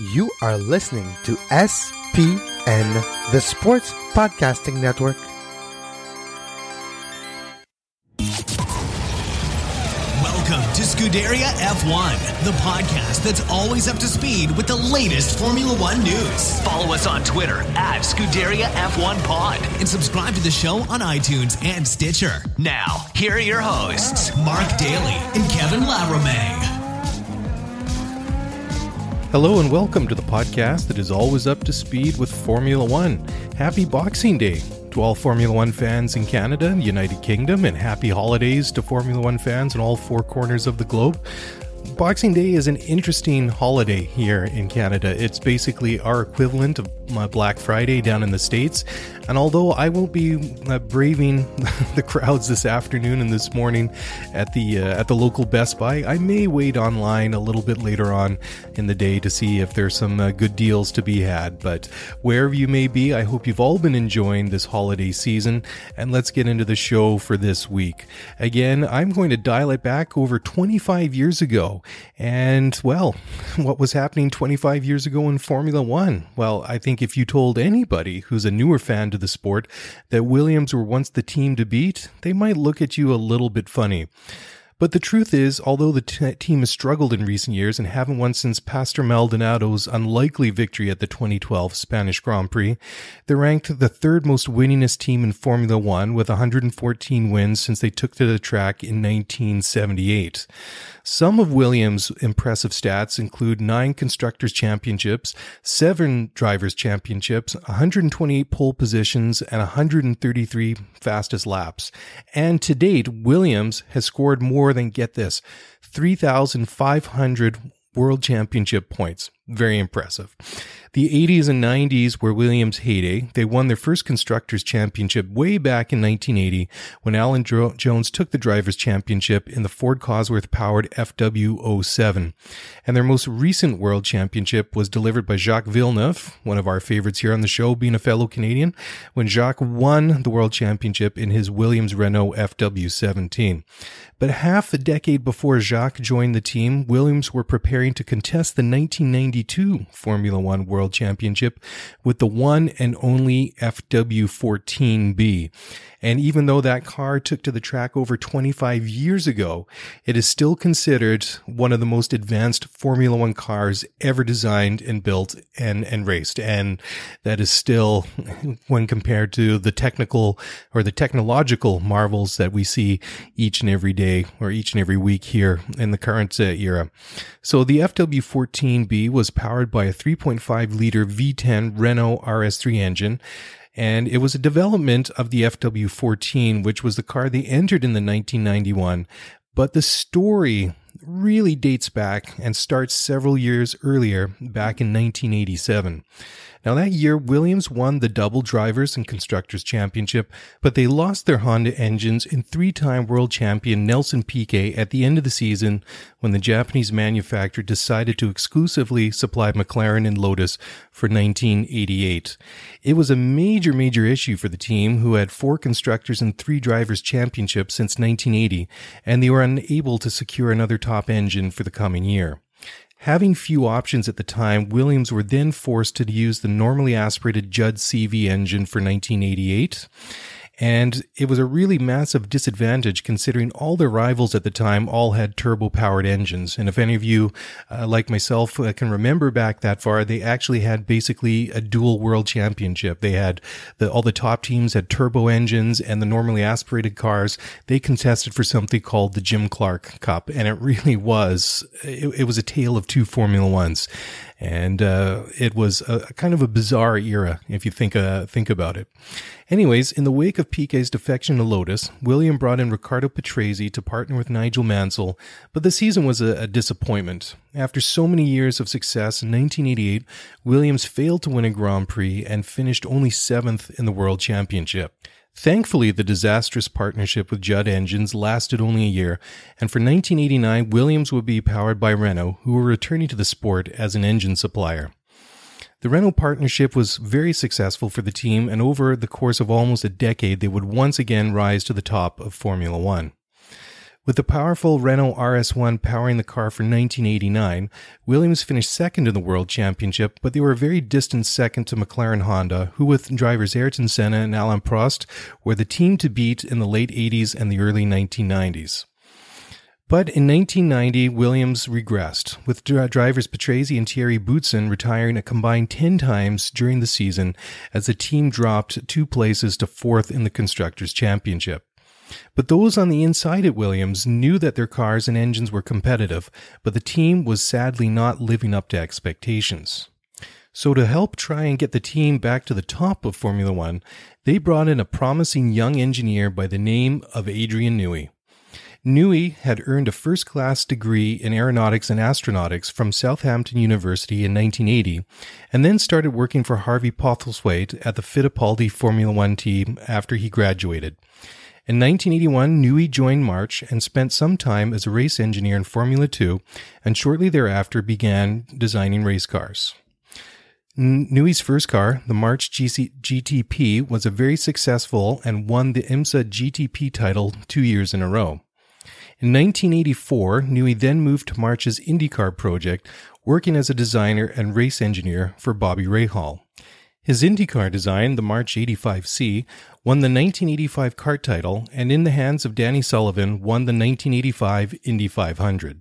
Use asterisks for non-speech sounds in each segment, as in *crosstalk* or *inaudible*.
You are listening to SPN, the Sports Podcasting Network. Welcome to Scuderia F1, the podcast that's always up to speed with the latest Formula One news. Follow us on Twitter at Scuderia F1 Pod. And subscribe to the show on iTunes and Stitcher. Now, here are your hosts, Mark Daly and Kevin Laramie. Hello and welcome to the podcast that is always up to speed with Formula One. Happy Boxing Day to all Formula One fans in Canada, and the United Kingdom, and happy holidays to Formula One fans in all four corners of the globe. Boxing Day is an interesting holiday here in Canada. It's basically our equivalent of Black Friday down in the States. And although I won't be uh, braving *laughs* the crowds this afternoon and this morning at the uh, at the local Best Buy, I may wait online a little bit later on in the day to see if there's some uh, good deals to be had. But wherever you may be, I hope you've all been enjoying this holiday season. And let's get into the show for this week. Again, I'm going to dial it back over 25 years ago. And well, *laughs* what was happening 25 years ago in Formula One? Well, I think if you told anybody who's a newer fan to the sport that Williams were once the team to beat, they might look at you a little bit funny. But the truth is, although the t- team has struggled in recent years and haven't won since Pastor Maldonado's unlikely victory at the 2012 Spanish Grand Prix, they're ranked the third most winningest team in Formula One with 114 wins since they took to the track in 1978. Some of Williams' impressive stats include nine Constructors' Championships, seven Drivers' Championships, 128 pole positions, and 133 fastest laps. And to date, Williams has scored more than, get this, 3,500 World Championship points. Very impressive. The 80s and 90s were Williams' heyday. They won their first Constructors' Championship way back in 1980 when Alan Dro- Jones took the Drivers' Championship in the Ford Cosworth powered FW07. And their most recent World Championship was delivered by Jacques Villeneuve, one of our favorites here on the show, being a fellow Canadian, when Jacques won the World Championship in his Williams Renault FW17. But half a decade before Jacques joined the team, Williams were preparing to contest the 1992 Formula One World Championship with the one and only FW14B. And even though that car took to the track over 25 years ago, it is still considered one of the most advanced Formula One cars ever designed and built and, and raced. And that is still, *laughs* when compared to the technical or the technological marvels that we see each and every day or each and every week here in the current uh, era. So the FW14B was powered by a 3.5 liter V10 Renault RS3 engine and it was a development of the FW14, which was the car they entered in the 1991. But the story really dates back and starts several years earlier, back in 1987. Now, that year, Williams won the double drivers and constructors championship, but they lost their Honda engines in three time world champion Nelson Piquet at the end of the season when the Japanese manufacturer decided to exclusively supply McLaren and Lotus for 1988. It was a major, major issue for the team who had four constructors and three drivers championships since 1980, and they were unable to secure another top engine for the coming year. Having few options at the time, Williams were then forced to use the normally aspirated Judd CV engine for 1988. And it was a really massive disadvantage considering all their rivals at the time all had turbo powered engines. And if any of you, uh, like myself, uh, can remember back that far, they actually had basically a dual world championship. They had the, all the top teams had turbo engines and the normally aspirated cars. They contested for something called the Jim Clark Cup. And it *laughs* really was, it, it was a tale of two Formula Ones and uh, it was a, a, kind of a bizarre era if you think uh, think about it. Anyways, in the wake of Piquet's defection to Lotus, William brought in Riccardo Patrese to partner with Nigel Mansell, but the season was a, a disappointment. After so many years of success in 1988, Williams failed to win a Grand Prix and finished only seventh in the World Championship. Thankfully, the disastrous partnership with Judd Engines lasted only a year, and for 1989, Williams would be powered by Renault, who were returning to the sport as an engine supplier. The Renault partnership was very successful for the team, and over the course of almost a decade, they would once again rise to the top of Formula One. With the powerful Renault RS1 powering the car for 1989, Williams finished second in the World Championship, but they were a very distant second to McLaren Honda, who with drivers Ayrton Senna and Alain Prost were the team to beat in the late 80s and the early 1990s. But in 1990, Williams regressed, with drivers Patrese and Thierry Boutsen retiring a combined 10 times during the season as the team dropped two places to fourth in the Constructors' Championship. But those on the inside at Williams knew that their cars and engines were competitive, but the team was sadly not living up to expectations. So to help try and get the team back to the top of Formula One, they brought in a promising young engineer by the name of Adrian Newey. Newey had earned a first class degree in aeronautics and astronautics from Southampton University in 1980, and then started working for Harvey Postlethwaite at the Fittipaldi Formula One team after he graduated. In 1981, Newey joined March and spent some time as a race engineer in Formula 2 and shortly thereafter began designing race cars. Newey's first car, the March GC- GTP, was a very successful and won the IMSA GTP title two years in a row. In 1984, Newey then moved to March's IndyCar project, working as a designer and race engineer for Bobby Rahal. His IndyCar design, the March 85C, won the 1985 CART title and in the hands of Danny Sullivan won the 1985 Indy 500.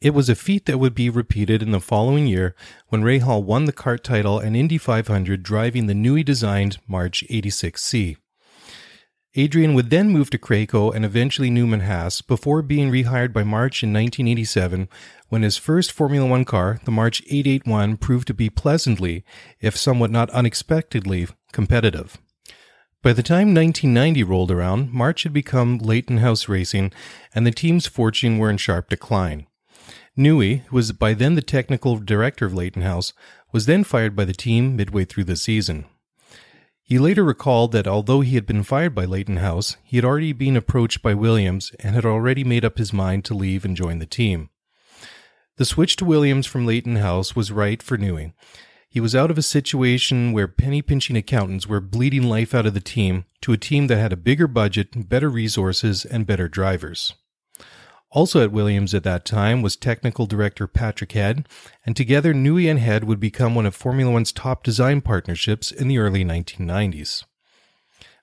It was a feat that would be repeated in the following year when Rahal won the CART title and Indy 500 driving the newly designed March 86C. Adrian would then move to Kraco and eventually Newman Haas before being rehired by March in 1987 when his first Formula One car, the March 881, proved to be pleasantly, if somewhat not unexpectedly, competitive. By the time 1990 rolled around, March had become Leyton House Racing, and the team's fortune were in sharp decline. Newey, who was by then the technical director of Leyton House, was then fired by the team midway through the season. He later recalled that although he had been fired by Leyton House, he had already been approached by Williams and had already made up his mind to leave and join the team. The switch to Williams from Leyton House was right for Newey. He was out of a situation where penny pinching accountants were bleeding life out of the team to a team that had a bigger budget, better resources, and better drivers. Also at Williams at that time was technical director Patrick Head, and together Newey and Head would become one of Formula One's top design partnerships in the early 1990s.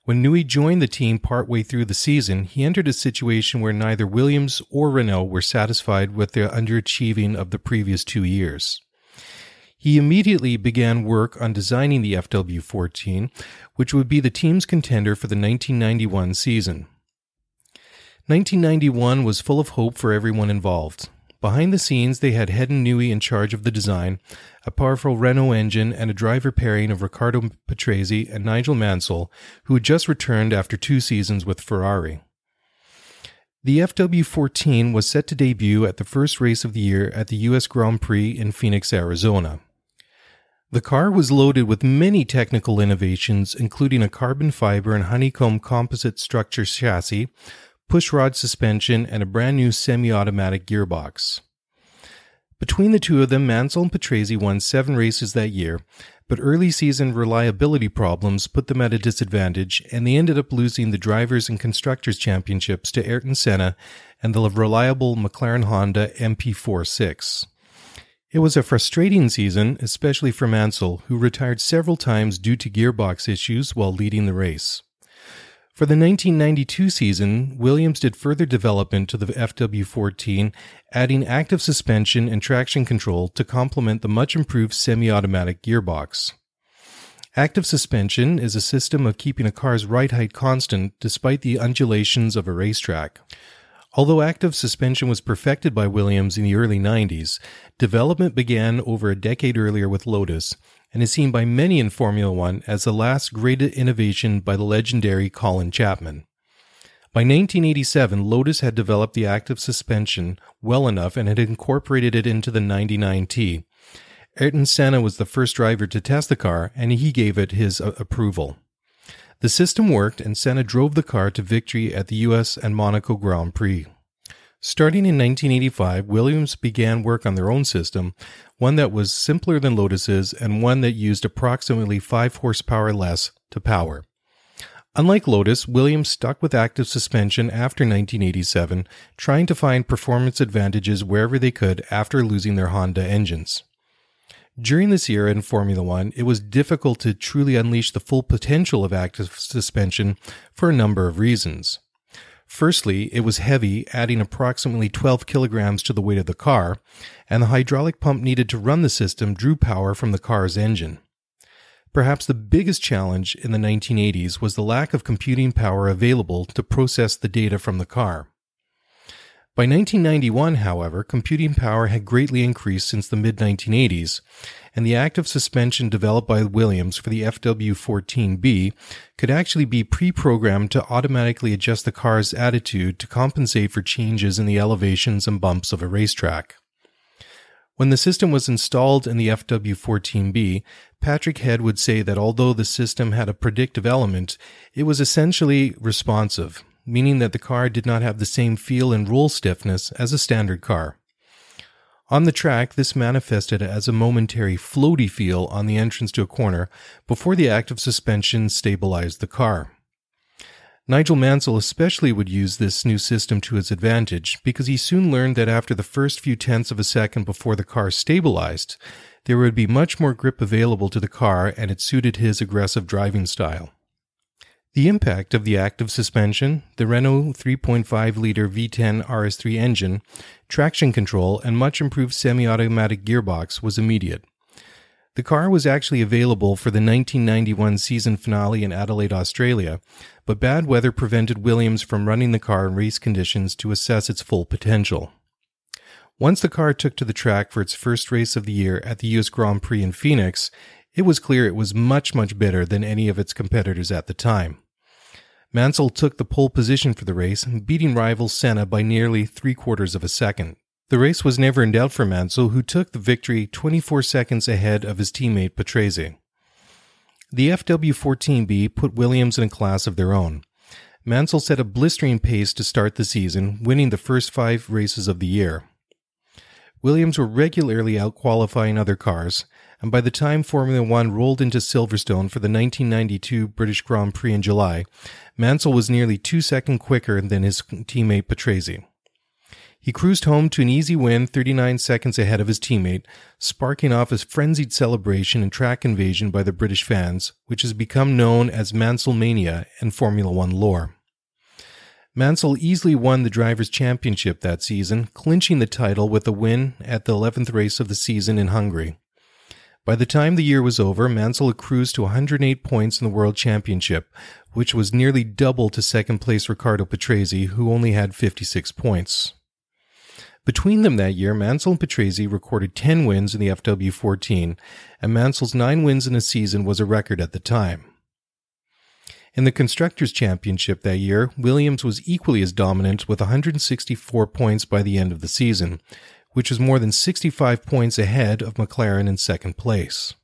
When Newey joined the team partway through the season, he entered a situation where neither Williams or Renault were satisfied with their underachieving of the previous two years. He immediately began work on designing the FW14, which would be the team's contender for the 1991 season. 1991 was full of hope for everyone involved. Behind the scenes, they had and Newey in charge of the design, a powerful Renault engine, and a driver pairing of Riccardo Patrese and Nigel Mansell, who had just returned after two seasons with Ferrari. The FW14 was set to debut at the first race of the year at the U.S. Grand Prix in Phoenix, Arizona. The car was loaded with many technical innovations, including a carbon fiber and honeycomb composite structure chassis, pushrod suspension, and a brand new semi-automatic gearbox. Between the two of them, Mansell and Patrese won seven races that year, but early season reliability problems put them at a disadvantage, and they ended up losing the Drivers' and Constructors' Championships to Ayrton Senna and the reliable McLaren Honda MP46. It was a frustrating season, especially for Mansell, who retired several times due to gearbox issues while leading the race. For the 1992 season, Williams did further development to the FW14, adding active suspension and traction control to complement the much improved semi automatic gearbox. Active suspension is a system of keeping a car's ride height constant despite the undulations of a racetrack. Although active suspension was perfected by Williams in the early 90s, development began over a decade earlier with Lotus and is seen by many in Formula One as the last great innovation by the legendary Colin Chapman. By 1987, Lotus had developed the active suspension well enough and had incorporated it into the 99T. Ayrton Senna was the first driver to test the car, and he gave it his uh, approval. The system worked, and Senna drove the car to victory at the US and Monaco Grand Prix. Starting in 1985, Williams began work on their own system, one that was simpler than Lotus's and one that used approximately 5 horsepower less to power. Unlike Lotus, Williams stuck with active suspension after 1987, trying to find performance advantages wherever they could after losing their Honda engines. During this year in Formula One, it was difficult to truly unleash the full potential of active suspension for a number of reasons. Firstly, it was heavy, adding approximately 12 kilograms to the weight of the car, and the hydraulic pump needed to run the system drew power from the car's engine. Perhaps the biggest challenge in the 1980s was the lack of computing power available to process the data from the car. By 1991, however, computing power had greatly increased since the mid 1980s, and the active suspension developed by Williams for the FW14B could actually be pre programmed to automatically adjust the car's attitude to compensate for changes in the elevations and bumps of a racetrack. When the system was installed in the FW14B, Patrick Head would say that although the system had a predictive element, it was essentially responsive, meaning that the car did not have the same feel and roll stiffness as a standard car. On the track, this manifested as a momentary floaty feel on the entrance to a corner before the active suspension stabilized the car. Nigel Mansell especially would use this new system to his advantage because he soon learned that after the first few tenths of a second before the car stabilized, there would be much more grip available to the car and it suited his aggressive driving style. The impact of the active suspension, the Renault 3.5 liter V10 RS3 engine, traction control, and much improved semi automatic gearbox was immediate. The car was actually available for the 1991 season finale in Adelaide, Australia, but bad weather prevented Williams from running the car in race conditions to assess its full potential. Once the car took to the track for its first race of the year at the US Grand Prix in Phoenix, it was clear it was much, much better than any of its competitors at the time. Mansell took the pole position for the race, beating rival Senna by nearly three quarters of a second. The race was never in doubt for Mansell, who took the victory 24 seconds ahead of his teammate Patrese. The FW14B put Williams in a class of their own. Mansell set a blistering pace to start the season, winning the first five races of the year. Williams were regularly out qualifying other cars, and by the time Formula One rolled into Silverstone for the 1992 British Grand Prix in July, Mansell was nearly two seconds quicker than his teammate Patrese. He cruised home to an easy win 39 seconds ahead of his teammate, sparking off a frenzied celebration and track invasion by the British fans, which has become known as Mansell Mania in Formula One lore. Mansell easily won the Drivers' Championship that season, clinching the title with a win at the 11th race of the season in Hungary. By the time the year was over, Mansell had cruised to 108 points in the World Championship, which was nearly double to second place Riccardo Patrese, who only had 56 points. Between them that year, Mansell and Patrese recorded 10 wins in the FW14, and Mansell's 9 wins in a season was a record at the time. In the Constructors' Championship that year, Williams was equally as dominant with 164 points by the end of the season, which was more than 65 points ahead of McLaren in second place.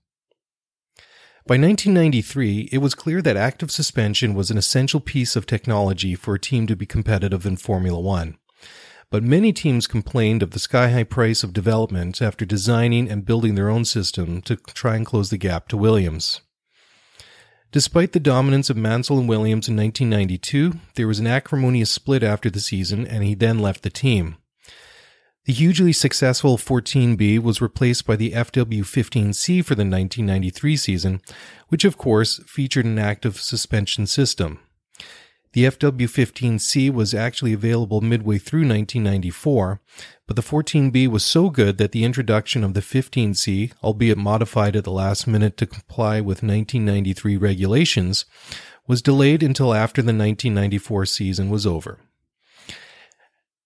By 1993, it was clear that active suspension was an essential piece of technology for a team to be competitive in Formula One. But many teams complained of the sky high price of development after designing and building their own system to try and close the gap to Williams. Despite the dominance of Mansell and Williams in 1992, there was an acrimonious split after the season, and he then left the team. The hugely successful 14B was replaced by the FW15C for the 1993 season, which of course featured an active suspension system. The FW 15C was actually available midway through 1994, but the 14B was so good that the introduction of the 15C, albeit modified at the last minute to comply with 1993 regulations, was delayed until after the 1994 season was over.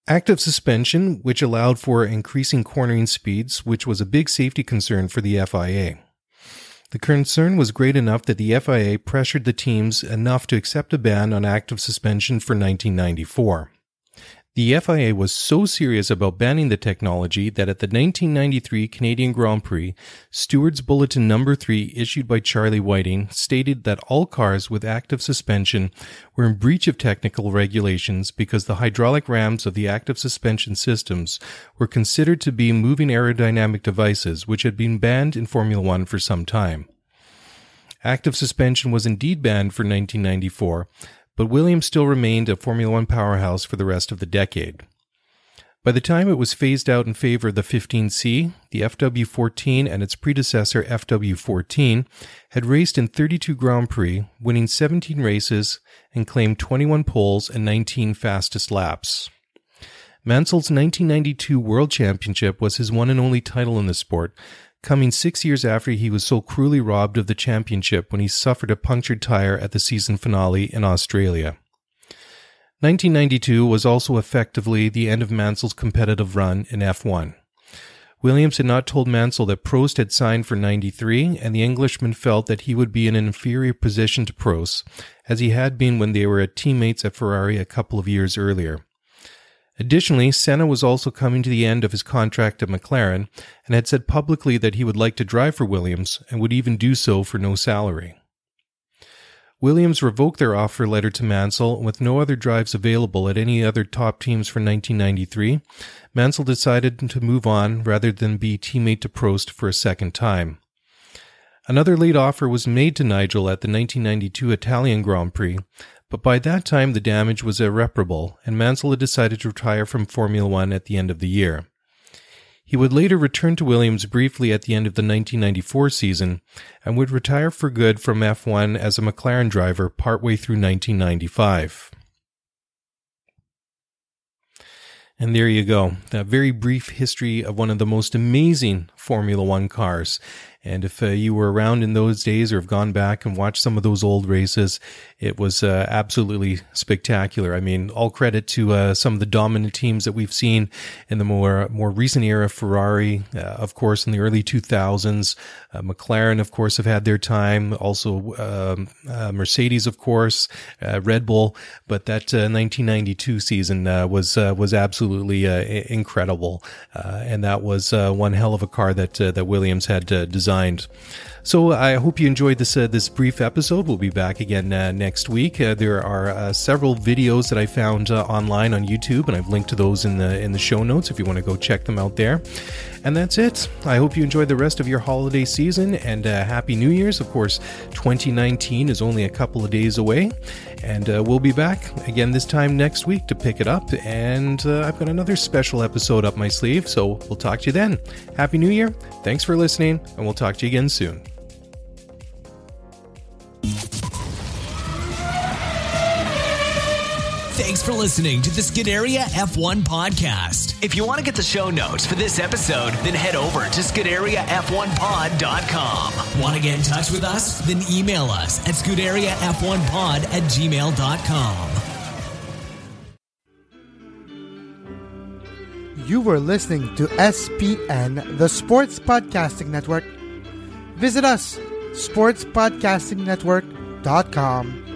Active suspension, which allowed for increasing cornering speeds, which was a big safety concern for the FIA. The concern was great enough that the FIA pressured the teams enough to accept a ban on active suspension for 1994. The FIA was so serious about banning the technology that at the 1993 Canadian Grand Prix, Stewards Bulletin Number 3 issued by Charlie Whiting stated that all cars with active suspension were in breach of technical regulations because the hydraulic rams of the active suspension systems were considered to be moving aerodynamic devices which had been banned in Formula 1 for some time. Active suspension was indeed banned for 1994, but Williams still remained a Formula One powerhouse for the rest of the decade. By the time it was phased out in favor of the 15C, the FW14 and its predecessor FW14 had raced in 32 Grand Prix, winning 17 races and claimed 21 poles and 19 fastest laps. Mansell's 1992 World Championship was his one and only title in the sport, coming six years after he was so cruelly robbed of the championship when he suffered a punctured tire at the season finale in Australia. 1992 was also effectively the end of Mansell's competitive run in F1. Williams had not told Mansell that Prost had signed for 93, and the Englishman felt that he would be in an inferior position to Prost, as he had been when they were teammates at Ferrari a couple of years earlier. Additionally, Senna was also coming to the end of his contract at McLaren and had said publicly that he would like to drive for Williams and would even do so for no salary. Williams revoked their offer letter to Mansell, and with no other drives available at any other top teams for 1993, Mansell decided to move on rather than be teammate to Prost for a second time. Another late offer was made to Nigel at the 1992 Italian Grand Prix, but by that time the damage was irreparable, and Mansell had decided to retire from Formula One at the end of the year. He would later return to Williams briefly at the end of the 1994 season and would retire for good from F1 as a McLaren driver partway through 1995. And there you go. That very brief history of one of the most amazing Formula One cars. And if uh, you were around in those days or have gone back and watched some of those old races, it was uh, absolutely spectacular. I mean, all credit to uh, some of the dominant teams that we've seen in the more more recent era. Ferrari, uh, of course, in the early 2000s. Uh, McLaren, of course, have had their time. Also, um, uh, Mercedes, of course, Red Bull. But that 1992 season was was absolutely incredible, and that was one hell of a car that that Williams had designed designed. So I hope you enjoyed this uh, this brief episode. We'll be back again uh, next week. Uh, there are uh, several videos that I found uh, online on YouTube, and I've linked to those in the in the show notes if you want to go check them out there. And that's it. I hope you enjoy the rest of your holiday season and uh, happy New Year's. Of course, 2019 is only a couple of days away, and we'll be back again this time next week to pick it up. And I've got another special episode up my sleeve, so we'll talk to you then. Happy New Year. Thanks for listening, and we'll talk to you again soon. Thanks for listening to the Scuderia F1 podcast. If you want to get the show notes for this episode, then head over to ScuderiaF1pod.com. Want to get in touch with us? Then email us at ScuderiaF1pod at gmail.com. You were listening to SPN, the Sports Podcasting Network. Visit us, sportspodcastingnetwork.com.